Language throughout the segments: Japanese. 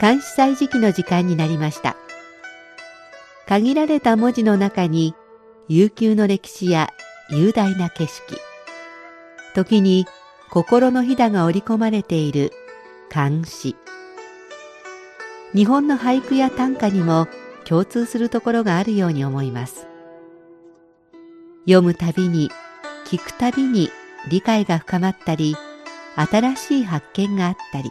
監視祭時期の時間になりました。限られた文字の中に悠久の歴史や雄大な景色、時に心のひだが織り込まれている漢詩。日本の俳句や短歌にも共通するところがあるように思います。読むたびに、聞くたびに理解が深まったり、新しい発見があったり、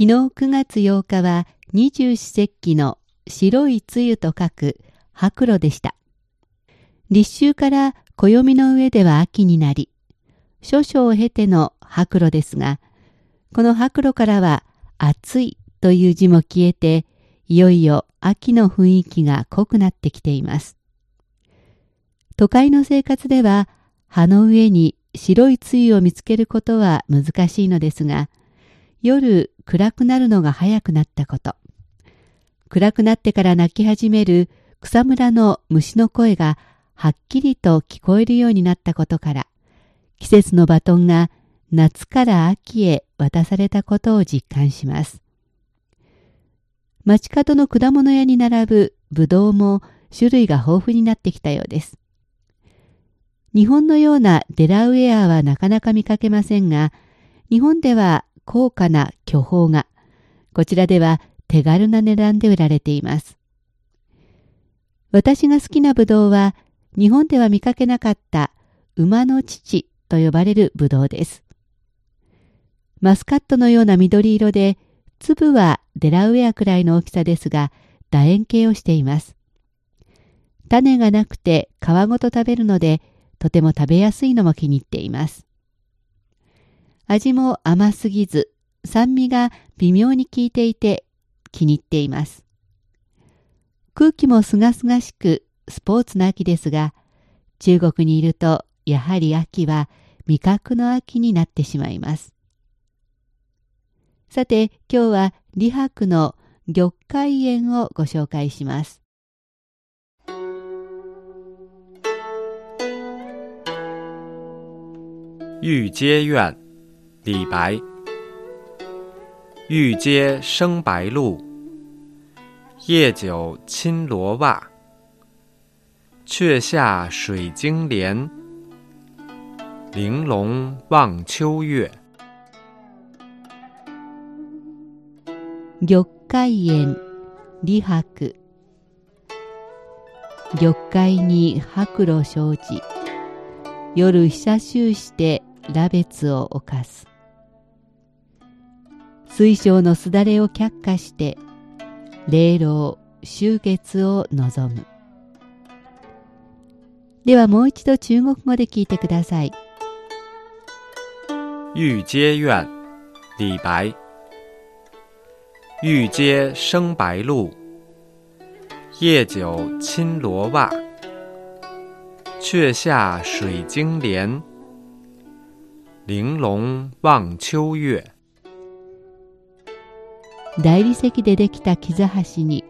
昨日9月8日は二十四節気の白い梅雨と書く白露でした。立秋から暦の上では秋になり、諸々を経ての白露ですが、この白露からは暑いという字も消えて、いよいよ秋の雰囲気が濃くなってきています。都会の生活では葉の上に白い露を見つけることは難しいのですが、夜暗くなるのが早くなったこと。暗くなってから鳴き始める草むらの虫の声がはっきりと聞こえるようになったことから、季節のバトンが夏から秋へ渡されたことを実感します。街角の果物屋に並ぶブドウも種類が豊富になってきたようです。日本のようなデラウェアはなかなか見かけませんが、日本では高価な巨峰が、こちらでは手軽な値段で売られています。私が好きなブドウは、日本では見かけなかった馬の乳と呼ばれるブドウです。マスカットのような緑色で、粒はデラウェアくらいの大きさですが、楕円形をしています。種がなくて皮ごと食べるので、とても食べやすいのも気に入っています。味も甘すぎず、酸味が微妙に効いていて気に入っています。空気もすがすがしくスポーツの秋ですが、中国にいるとやはり秋は味覚の秋になってしまいます。さて今日は李白の玉海園をご紹介します。御阶院李白，玉阶生白露，夜久侵罗袜。却下水晶帘，玲珑望秋月。玉海園李白玉海に白露生じ夜久しゅうして羅別を犯す 水晶のすだれを却下して霊老終月を望む。ではもう一度中国語で聞いてください。玉阶院李白。玉阶生白露夜久侵罗袜却下水晶帘玲珑望秋月。大理石でできた木座橋に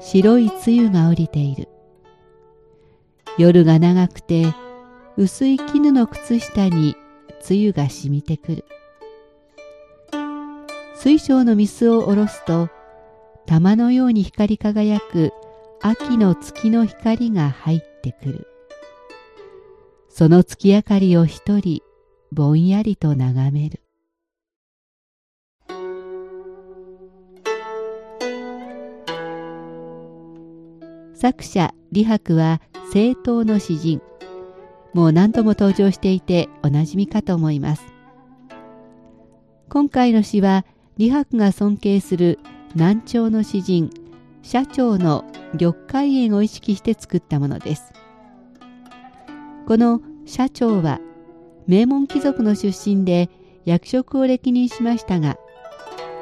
白い露が降りている。夜が長くて薄い絹の靴下に露が染みてくる。水晶のミスを下ろすと玉のように光り輝く秋の月の光が入ってくる。その月明かりを一人ぼんやりと眺める。作者李白は政党の詩人。もう何度も登場していておなじみかと思います。今回の詩は李白が尊敬する南朝の詩人社長の玉海園を意識して作ったものです。この社長は名門貴族の出身で役職を歴任しましたが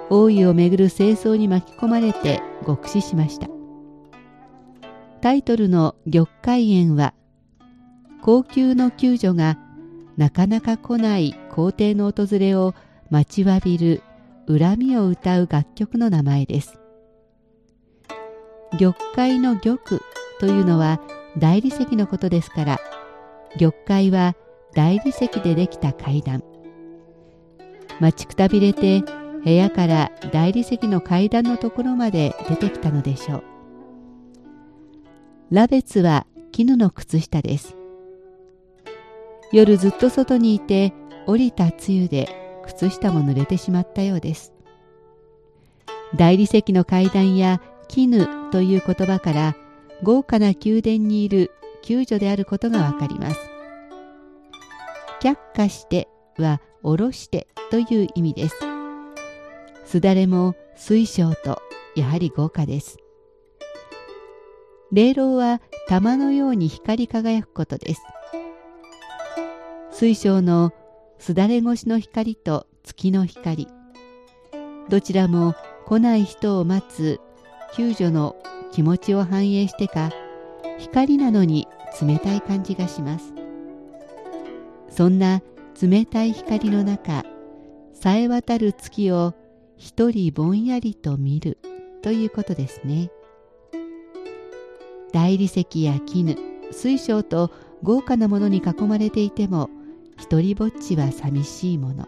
王位をめぐる清掃に巻き込まれて極死しました。タイトルの玉海園は高級の救助がなかなか来ない皇帝の訪れを待ちわびる恨みを歌う楽曲の名前です。玉海の玉というのは大理石のことですから玉海は大理石でできた階段。待ちくたびれて部屋から大理石の階段のところまで出てきたのでしょう。ラベツは絹の靴下です。夜ずっと外にいて降りた梅雨で靴下も濡れてしまったようです。大理石の階段や絹という言葉から豪華な宮殿にいる救助であることがわかります。却下しては下ろしてという意味です。すだれも水晶とやはり豪華です。霊楼は玉のように光り輝くことです。水晶のすだれ越しの光と月の光。どちらも来ない人を待つ救助の気持ちを反映してか光なのに冷たい感じがします。そんな冷たい光の中さえ渡る月を一人ぼんやりと見るということですね。大理石や絹水晶と豪華なものに囲まれていても一りぼっちは寂しいもの。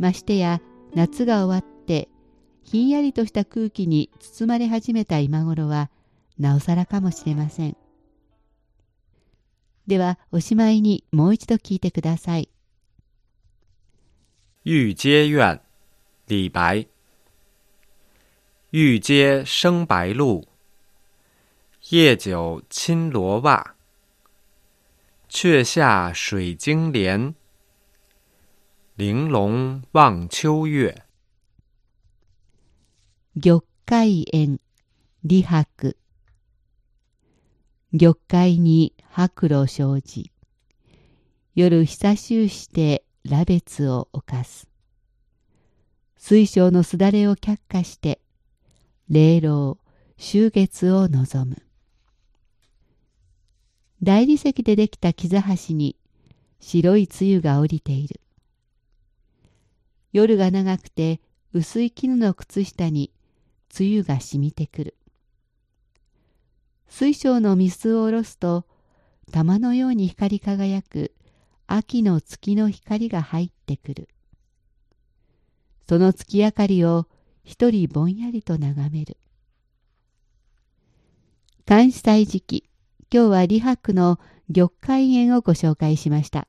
ましてや夏が終わってひんやりとした空気に包まれ始めた今頃はなおさらかもしれません。ではおしまいにもう一度聞いてください。御阶院，李白。御阶生白露，夜久侵罗袜。却下水晶帘，玲珑望秋月。玉海園。李白。玉海に白露生じ。夜久しゅうして羅別を犯す。水晶のすだれを却下して霊老秋月を望む。大理石でできた木座橋に白い露が降りている。夜が長くて薄い絹の靴下に露が染みてくる。水晶の水を下ろすと玉のように光り輝く秋の月の光が入ってくる。その月明かりを一人ぼんやりと眺める。関西時期今日は李白の玉海園をご紹介しました。